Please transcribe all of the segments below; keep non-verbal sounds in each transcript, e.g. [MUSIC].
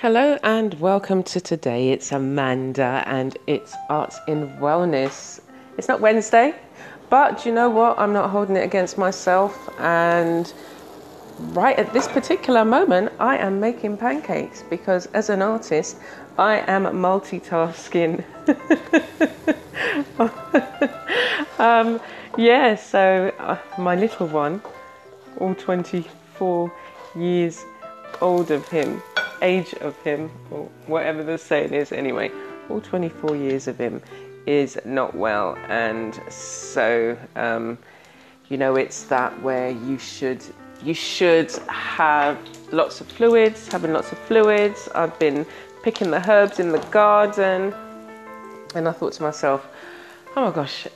Hello and welcome to today. It's Amanda and it's Arts in Wellness. It's not Wednesday, but you know what? I'm not holding it against myself. And right at this particular moment, I am making pancakes because as an artist, I am multitasking. [LAUGHS] um, yeah, so uh, my little one, all 24 years old of him, age of him, or whatever the saying is anyway, all 24 years of him is not well. And so, um, you know, it's that where you should you should have lots of fluids, having lots of fluids. I've been picking the herbs in the garden, and I thought to myself, oh my gosh,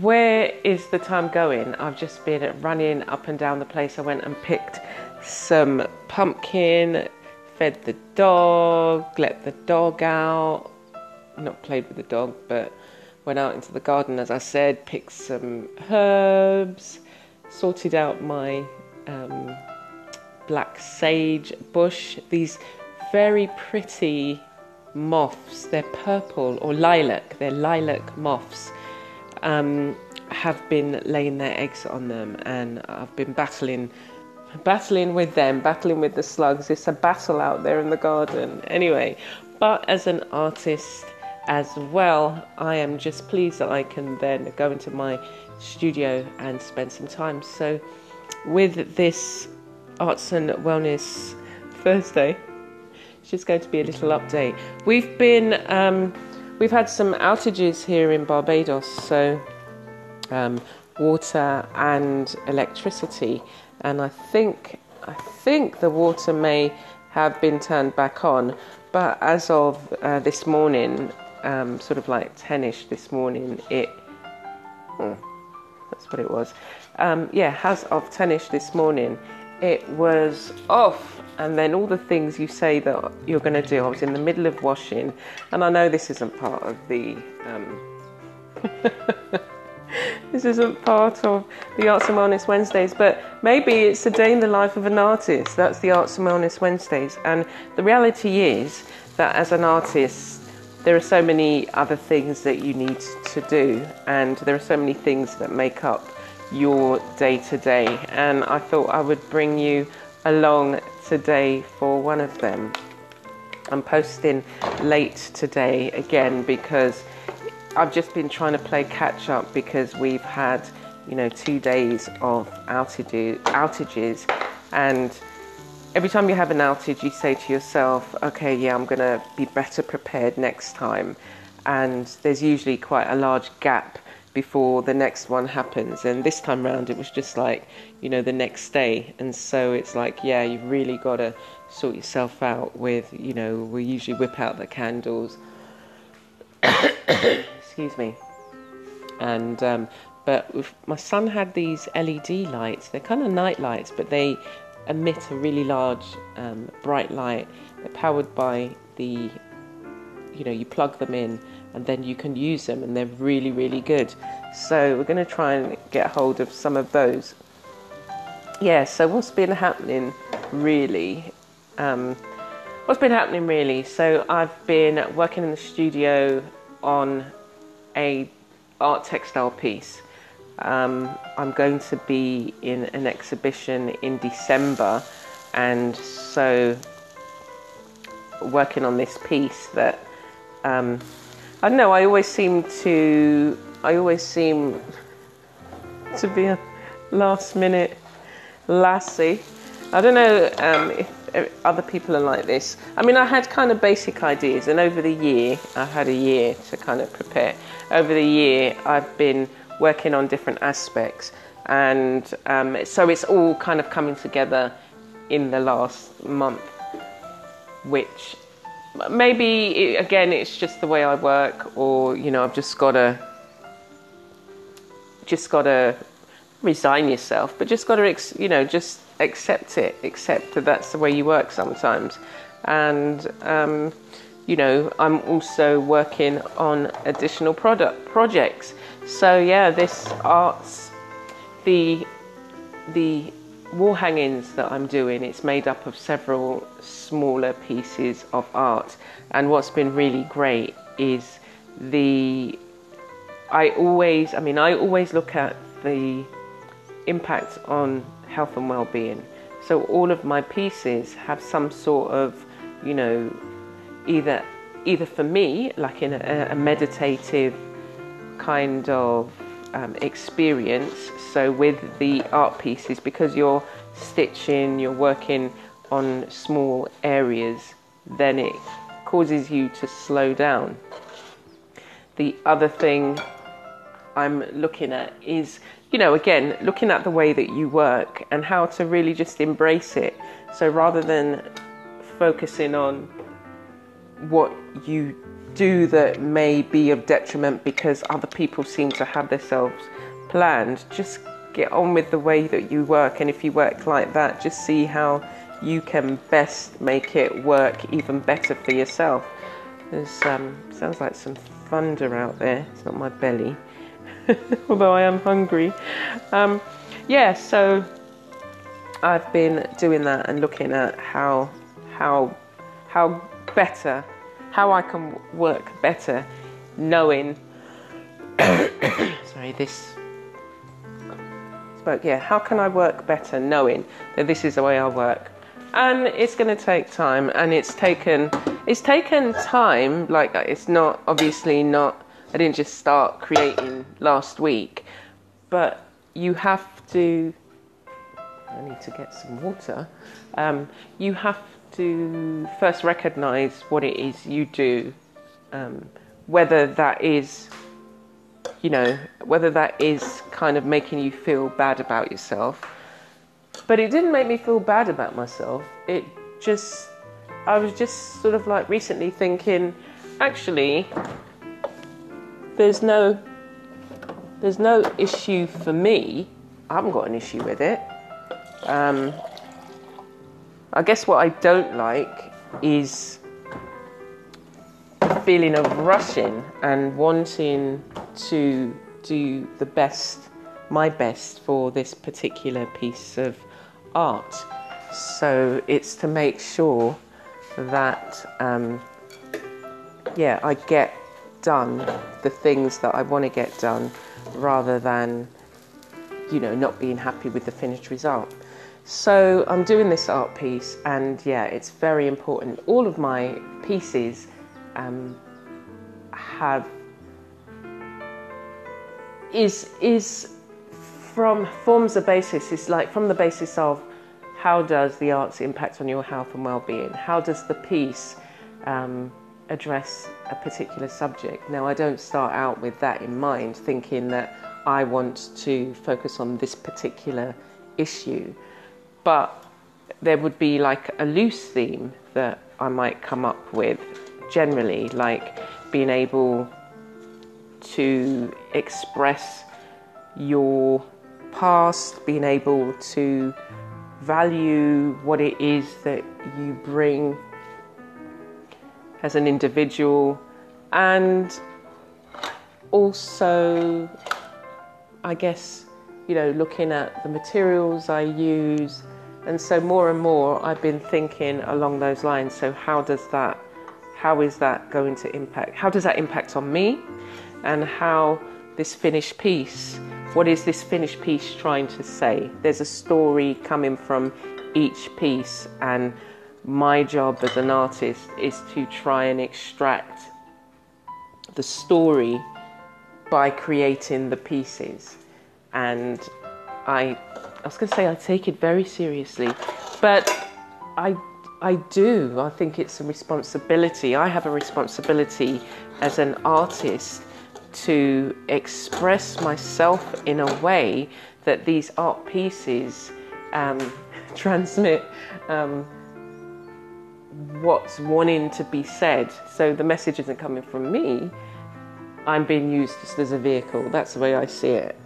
where is the time going? I've just been running up and down the place. I went and picked some pumpkin, fed the dog, let the dog out, not played with the dog, but went out into the garden, as I said, picked some herbs, sorted out my um, black sage bush, these very pretty moths, they're purple or lilac, they're lilac moths. Um, have been laying their eggs on them, and I've been battling battling with them, battling with the slugs. It's a battle out there in the garden. Anyway, but as an artist as well, I am just pleased that I can then go into my studio and spend some time. So, with this Arts and Wellness Thursday, it's just going to be a little update. We've been, um, we've had some outages here in Barbados, so um, water and electricity and I think I think the water may have been turned back on, but as of uh, this morning, um, sort of like 10ish this morning, it oh, that's what it was. Um, yeah, as of 10ish this morning, it was off. And then all the things you say that you're going to do. I was in the middle of washing, and I know this isn't part of the. Um, [LAUGHS] this isn't part of the Arts and Wellness Wednesdays, but maybe it's a day in the life of an artist. That's the Arts and Wellness Wednesdays. And the reality is that as an artist, there are so many other things that you need to do, and there are so many things that make up your day to day. And I thought I would bring you along today for one of them. I'm posting late today again because I've just been trying to play catch up because we've had, you know, two days of outages, outages, and every time you have an outage, you say to yourself, okay, yeah, I'm going to be better prepared next time. And there's usually quite a large gap before the next one happens. And this time round, it was just like, you know, the next day. And so it's like, yeah, you've really got to sort yourself out with, you know, we usually whip out the candles [COUGHS] excuse me. And um, but my son had these LED lights. They're kind of night lights, but they emit a really large um, bright light. They're powered by the, you know, you plug them in and then you can use them, and they're really really good. So we're going to try and get hold of some of those. Yeah. So what's been happening really? Um, what's been happening really? So I've been working in the studio on a art textile piece. Um, I'm going to be in an exhibition in December, and so working on this piece that um, I don't know. I always seem to. I always seem to be a last minute lassie. I don't know um, if other people are like this. I mean, I had kind of basic ideas, and over the year, I had a year to kind of prepare. Over the year, I've been working on different aspects, and um, so it's all kind of coming together in the last month, which maybe again it's just the way I work, or you know I've just got to just got to resign yourself, but just got to you know just accept it, accept that that's the way you work sometimes, and. Um, you know, I'm also working on additional product projects. So yeah, this arts, the the wall hangings that I'm doing, it's made up of several smaller pieces of art. And what's been really great is the I always, I mean, I always look at the impact on health and well-being. So all of my pieces have some sort of, you know, either either for me, like in a, a meditative kind of um, experience. So with the art pieces, because you're stitching, you're working on small areas, then it causes you to slow down. The other thing I'm looking at is, you know, again, looking at the way that you work and how to really just embrace it. So rather than focusing on what you do that may be of detriment because other people seem to have themselves planned, just get on with the way that you work. And if you work like that, just see how you can best make it work even better for yourself. There's um, sounds like some thunder out there. It's not my belly, [LAUGHS] although I am hungry. Um, yeah, so I've been doing that and looking at how how how better how I can work better knowing [COUGHS] sorry this spoke yeah how can I work better knowing that this is the way I work and it's going to take time and it's taken it's taken time like it's not obviously not I didn't just start creating last week but you have to I need to get some water um, you have to first recognize what it is you do, um, whether that is, you know, whether that is kind of making you feel bad about yourself. But it didn't make me feel bad about myself. It just, I was just sort of like recently thinking, actually, there's no, there's no issue for me. I haven't got an issue with it. Um, I guess what I don't like is the feeling of rushing and wanting to do the best, my best for this particular piece of art. So it's to make sure that, um, yeah, I get done the things that I want to get done rather than, you know, not being happy with the finished result. So I'm doing this art piece, and yeah, it's very important. All of my pieces um, have is is from forms a basis. It's like from the basis of how does the arts impact on your health and well-being? How does the piece um, address a particular subject? Now, I don't start out with that in mind, thinking that I want to focus on this particular issue but there would be like a loose theme that I might come up with generally, like being able to express your past, being able to value what it is that you bring as an individual, and also, I guess, you know, looking at the materials I use and so more and more I've been thinking along those lines. So how does that how is that going to impact how does that impact on me and how this finished piece what is this finished piece trying to say? There's a story coming from each piece and my job as an artist is to try and extract the story by creating the pieces and I I was going to say I take it very seriously, but I I do. I think it's a responsibility. I have a responsibility as an artist to express myself in a way that these art pieces um, [LAUGHS] transmit um, what's wanting to be said. So the message isn't coming from me. I'm being used just as a vehicle. That's the way I see it.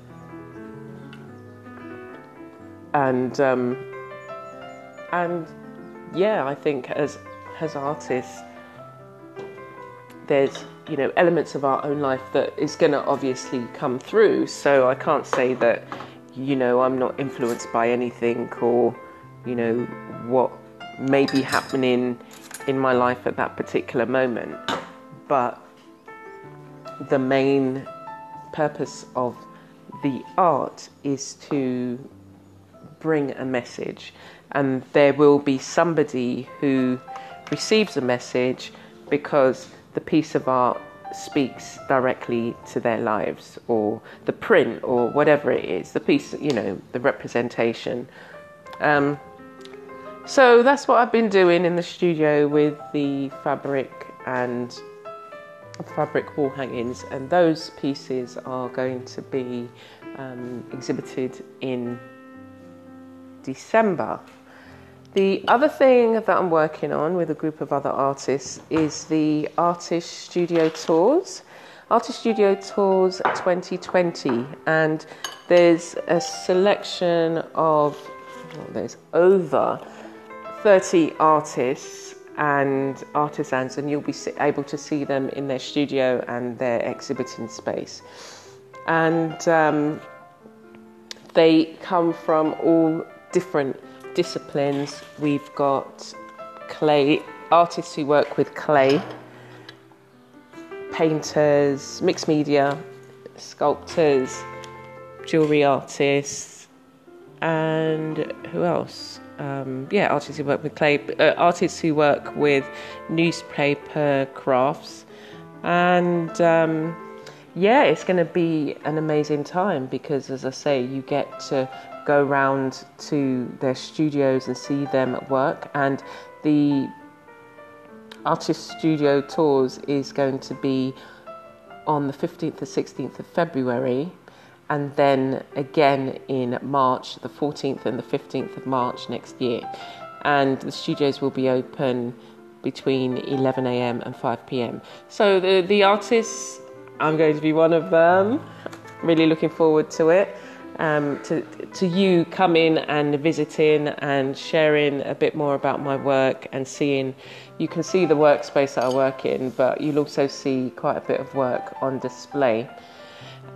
And um, and yeah, I think as as artists, there's you know elements of our own life that is going to obviously come through. So I can't say that you know I'm not influenced by anything or you know what may be happening in my life at that particular moment, but the main purpose of the art is to bring a message, and there will be somebody who receives a message because the piece of art speaks directly to their lives, or the print, or whatever it is, the piece, you know, the representation. Um, so that's what I've been doing in the studio with the fabric and fabric wall hangings, and those pieces are going to be um, exhibited in December. The other thing that I'm working on with a group of other artists is the Artist Studio Tours. Artist Studio Tours 2020, and there's a selection of, well, there's over 30 artists and artisans, and you'll be able to see them in their studio and their exhibiting space. And um, they come from all different disciplines. We've got clay artists who work with clay, painters, mixed media, sculptors, jewelry artists, and who else? Um, yeah, artists who work with clay, uh, artists who work with newspaper crafts, and um, yeah, it's going to be an amazing time because, as I say, you get to go round to their studios and see them at work. And the artist studio tours is going to be on the 15th and 16th of February, and then again in March, the 14th and the 15th of March next year. And the studios will be open between 11 a.m. and 5 p.m. So the the artists, I'm going to be one of them. Really looking forward to it um, to, to you coming and visiting and sharing a bit more about my work and seeing. You can see the workspace that I work in, but you'll also see quite a bit of work on display.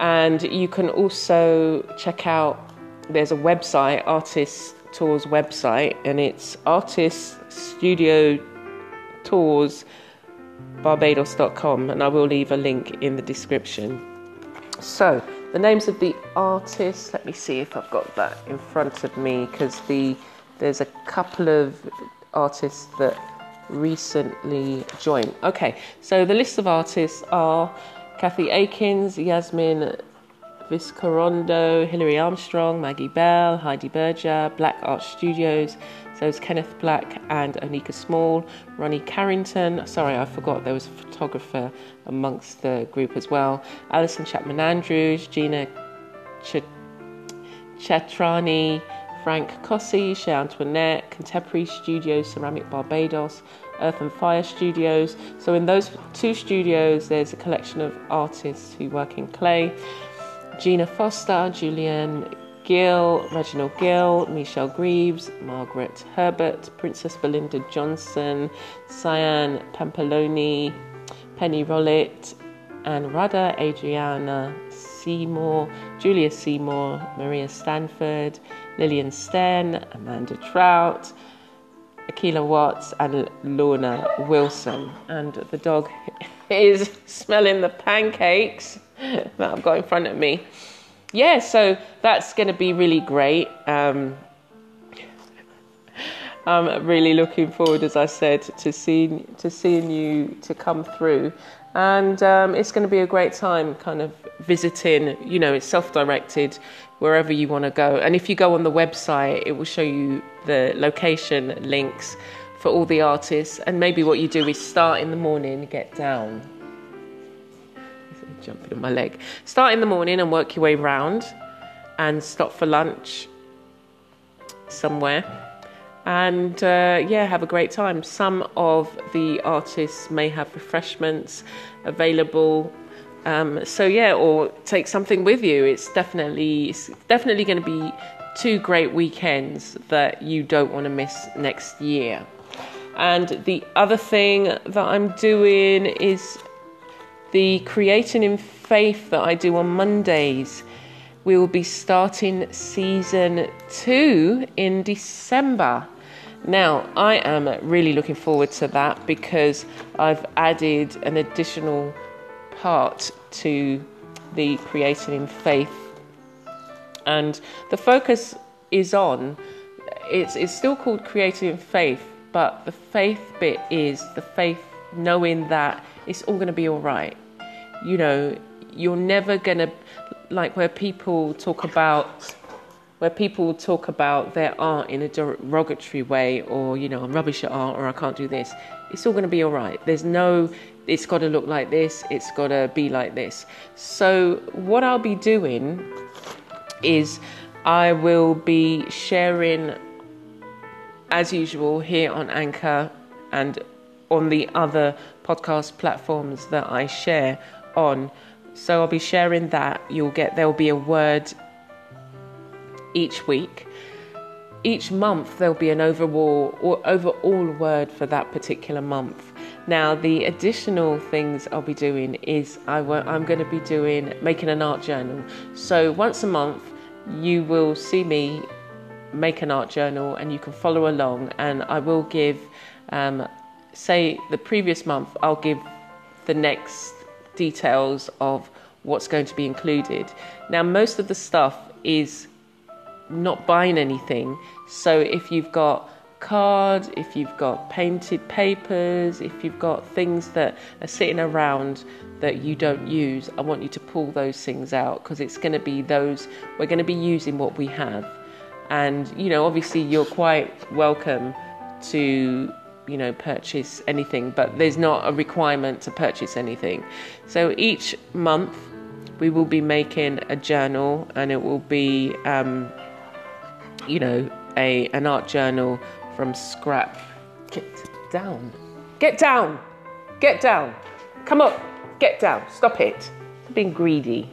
And you can also check out, there's a website, Artist Tours website, and it's Artist Studio Tours barbados.com and I will leave a link in the description. So, the names of the artists, let me see if I've got that in front of me because the there's a couple of artists that recently joined. Okay, so the list of artists are Kathy Akins, Yasmin Viscarondo, Hilary Armstrong, Maggie Bell, Heidi Berger, Black Art Studios, so it's Kenneth Black and Onika Small, Ronnie Carrington. Sorry, I forgot there was a photographer amongst the group as well. Alison Chapman Andrews, Gina Ch- Chatrani, Frank Cossi, Shea Antoinette, Contemporary Studios, Ceramic Barbados, Earth and Fire Studios. So, in those two studios, there's a collection of artists who work in clay. Gina Foster, Julian Gill, Reginald Gill, Michelle Greaves, Margaret Herbert, Princess Belinda Johnson, Cyan Pampaloni, Penny Rollitt, and Rudder, Adriana Seymour, Julia Seymour, Maria Stanford, Lillian Sten, Amanda Trout, Akila Watts, and Lorna Wilson. And the dog is smelling the pancakes that I've got in front of me yeah, so that's going to be really great. Um, I'm really looking forward, as I said, to seeing to seeing you to come through, and um, it's going to be a great time, kind of visiting. You know, it's self-directed wherever you want to go, and if you go on the website, it will show you the location links for all the artists, and maybe what you do is start in the morning, get down, jumping on my leg. Start in the morning and work your way round and stop for lunch somewhere. and uh, yeah, have a great time. Some of the artists may have refreshments available. Um, so yeah, or take something with you. It's definitely it's definitely going to be two great weekends that you don't want to miss next year. And the other thing that I'm doing is the creating in faith that I do on Mondays. We will be starting season two in December. Now, I am really looking forward to that because I've added an additional part to the creating in faith. And the focus is on it's, it's still called creating in faith, but the faith bit is the faith knowing that it's all going to be all right. You know, you're never going to, like where people talk about where people talk about their art in a derogatory way or you know i'm rubbish at art or i can't do this it's all going to be all right there's no it's got to look like this it's got to be like this so what i'll be doing is i will be sharing as usual here on anchor and on the other podcast platforms that i share on so i'll be sharing that you'll get there'll be a word each week. Each month there'll be an overall or overall word for that particular month. Now the additional things I'll be doing is I am going to be doing making an art journal. So once a month you will see me make an art journal and you can follow along and I will give um, say the previous month I'll give the next details of what's going to be included. Now most of the stuff is not buying anything. So if you've got cards, if you've got painted papers, if you've got things that are sitting around that you don't use, I want you to pull those things out because it's going to be those we're going to be using what we have. And you know, obviously you're quite welcome to you know purchase anything, but there's not a requirement to purchase anything. So each month we will be making a journal and it will be um, you know, a an art journal from scrap. Get down. Get down. Get down. Come up. Get down. Stop it. being greedy.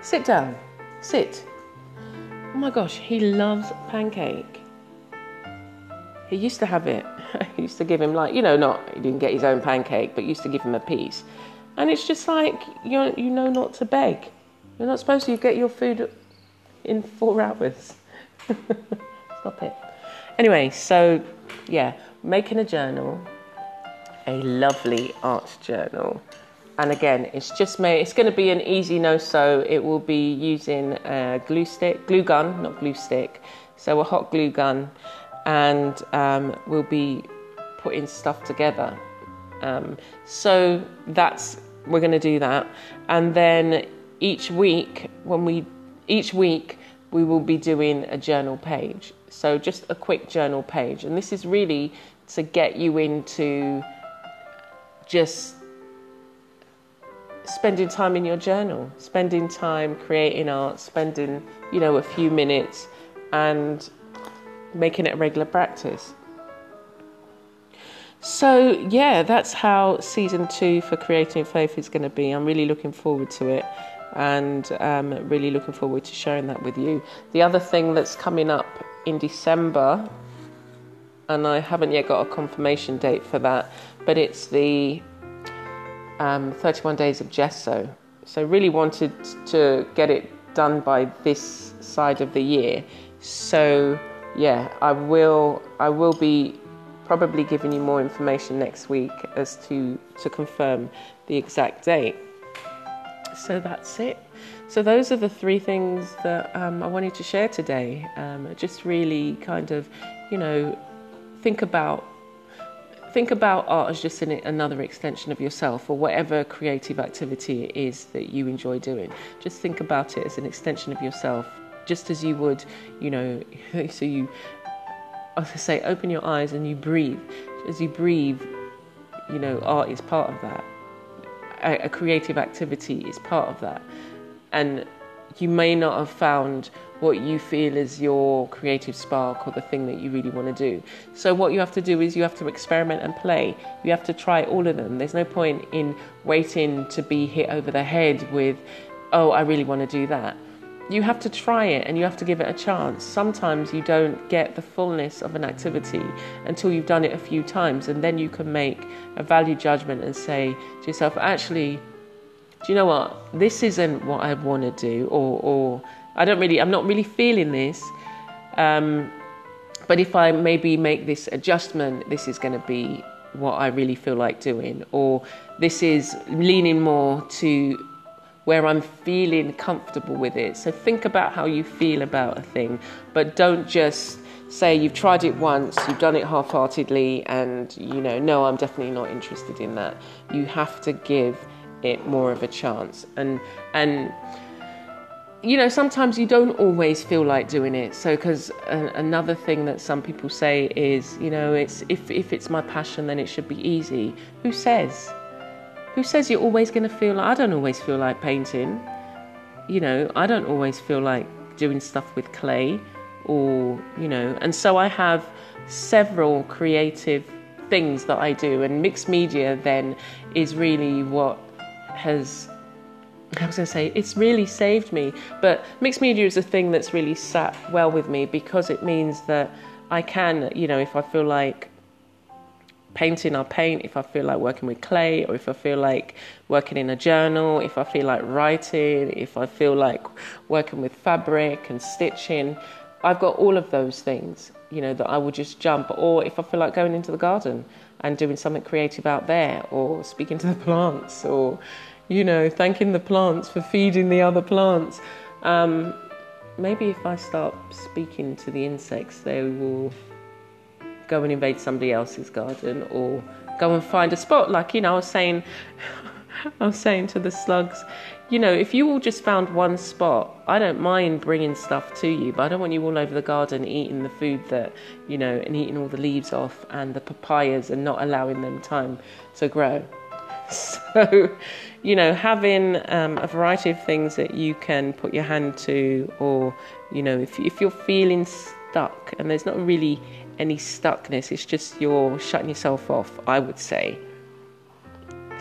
Sit down. Sit. Oh my gosh, he loves pancake. He used to have it. [LAUGHS] I used to give him like, you know, not he didn't get his own pancake, but used to give him a piece. And it's just like you you know not to beg. You're not supposed to get your food in four [LAUGHS] hours. [LAUGHS] Stop it. Anyway, so yeah, making a journal, a lovely art journal. And again, it's just made, it's going to be an easy no so. It will be using a glue stick, glue gun, not glue stick. So a hot glue gun, and um, we'll be putting stuff together. Um, so that's, we're going to do that. And then each week, when we, each week, we will be doing a journal page. So, just a quick journal page. And this is really to get you into just spending time in your journal, spending time creating art, spending, you know, a few minutes and making it a regular practice. So, yeah, that's how season two for Creating Faith is going to be. I'm really looking forward to it and um, really looking forward to sharing that with you. The other thing that's coming up in December, and I haven't yet got a confirmation date for that, but it's the um, 31 Days of Gesso. So, really wanted to get it done by this side of the year. So, yeah, I will. I will be probably giving you more information next week as to to confirm the exact date so that's it. So those are the three things that um, I wanted to share today. Um, just really kind of, you know, think about think about art as just an, another extension of yourself or whatever creative activity it is that you enjoy doing. Just think about it as an extension of yourself, just as you would, you know, [LAUGHS] so you, as I say, open your eyes and you breathe. As you breathe, you know, art is part of that a creative activity is part of that. And you may not have found what you feel is your creative spark or the thing that you really want to do. So, what you have to do is you have to experiment and play. You have to try all of them. There's no point in waiting to be hit over the head with, oh, I really want to do that. You have to try it and you have to give it a chance. Sometimes you don't get the fullness of an activity until you've done it a few times, and then you can make a value judgment and say to yourself, actually, do you know what? This isn't what I want to do, or, or I don't really, I'm not really feeling this. Um, but if I maybe make this adjustment, this is going to be what I really feel like doing, or this is leaning more to where I'm feeling comfortable with it. So think about how you feel about a thing, but don't just say you've tried it once, you've done it half heartedly, and you know, no, I'm definitely not interested in that. You have to give it more of a chance. And, and, you know, sometimes you don't always feel like doing it. So, because another thing that some people say is, you know, it's if if it's my passion, then it should be easy. Who says? Who says you're always going to feel like? I don't always feel like painting. You know, I don't always feel like doing stuff with clay, or you know, and so I have several creative things that I do, and mixed media then is really what has I was going to say, it's really saved me. But mixed media is a thing that's really sat well with me because it means that I can, you know, if I feel like painting, I'll paint. If I feel like working with clay, or if I feel like working in a journal, if I feel like writing, if I feel like working with fabric and stitching, I've got all of those things, you know, that I will just jump. Or if I feel like going into the garden and doing something creative out there, or speaking to the plants, or you know, thanking the plants for feeding the other plants. Um, maybe if I start speaking to the insects, they will go and invade somebody else's garden or go and find a spot. Like, you know, I was saying, [LAUGHS] I was saying to the slugs, you know, if you all just found one spot, I don't mind bringing stuff to you, but I don't want you all over the garden eating the food that, you know, and eating all the leaves off and the papayas and not allowing them time to grow. [LAUGHS] So, you know, having um, a variety of things that you can put your hand to, or, you know, if, if you're feeling stuck, and there's not really any stuckness, it's just you're shutting yourself off, I would say.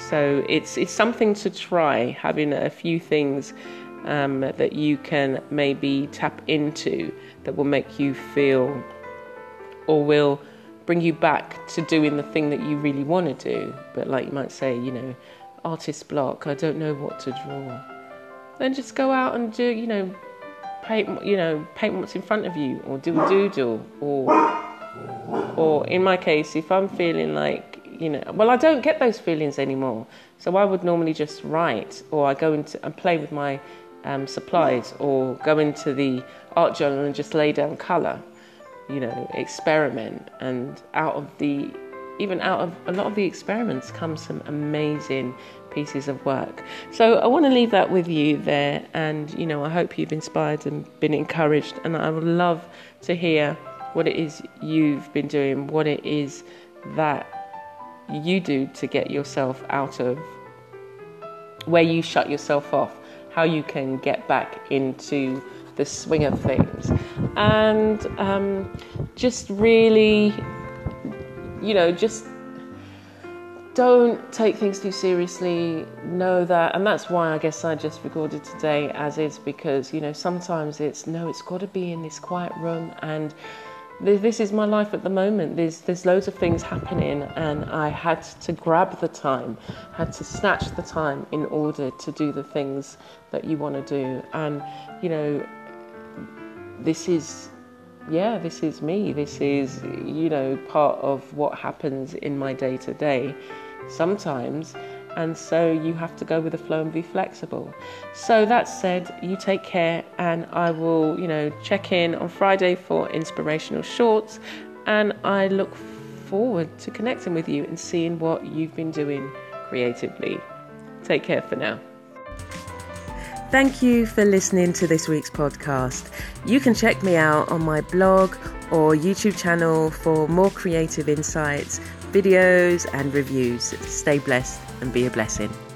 So it's it's something to try having a few things um, that you can maybe tap into that will make you feel or will bring you back to doing the thing that you really want to do. But like you might say, you know, artist block, I don't know what to draw. Then just go out and do, you know, paint, you know, paint what's in front of you, or do a doodle, or, or in my case, if I'm feeling like, you know, well, I don't get those feelings anymore. So I would normally just write, or I go into and play with my um, supplies, or go into the art journal and just lay down colour you know, experiment. And out of the, even out of a lot of the experiments come some amazing pieces of work. So I want to leave that with you there. And, you know, I hope you've inspired and been encouraged. And I would love to hear what it is you've been doing, what it is that you do to get yourself out of where you shut yourself off, how you can get back into the swing of things, and um, just really, you know, just don't take things too seriously. Know that, and that's why I guess I just recorded today as is because you know sometimes it's no, it's got to be in this quiet room and this is my life at the moment. There's there's loads of things happening, and I had to grab the time, had to snatch the time in order to do the things that you want to do. And you know, this is yeah, this is me. This is, you know, part of what happens in my day to day sometimes. And so you have to go with the flow and be flexible. So that said, you take care, and I will, you know, check in on Friday for inspirational shorts. And I look forward to connecting with you and seeing what you've been doing creatively. Take care for now. Thank you for listening to this week's podcast. You can check me out on my blog or YouTube channel for more creative insights, videos, and reviews. Stay blessed and be a blessing.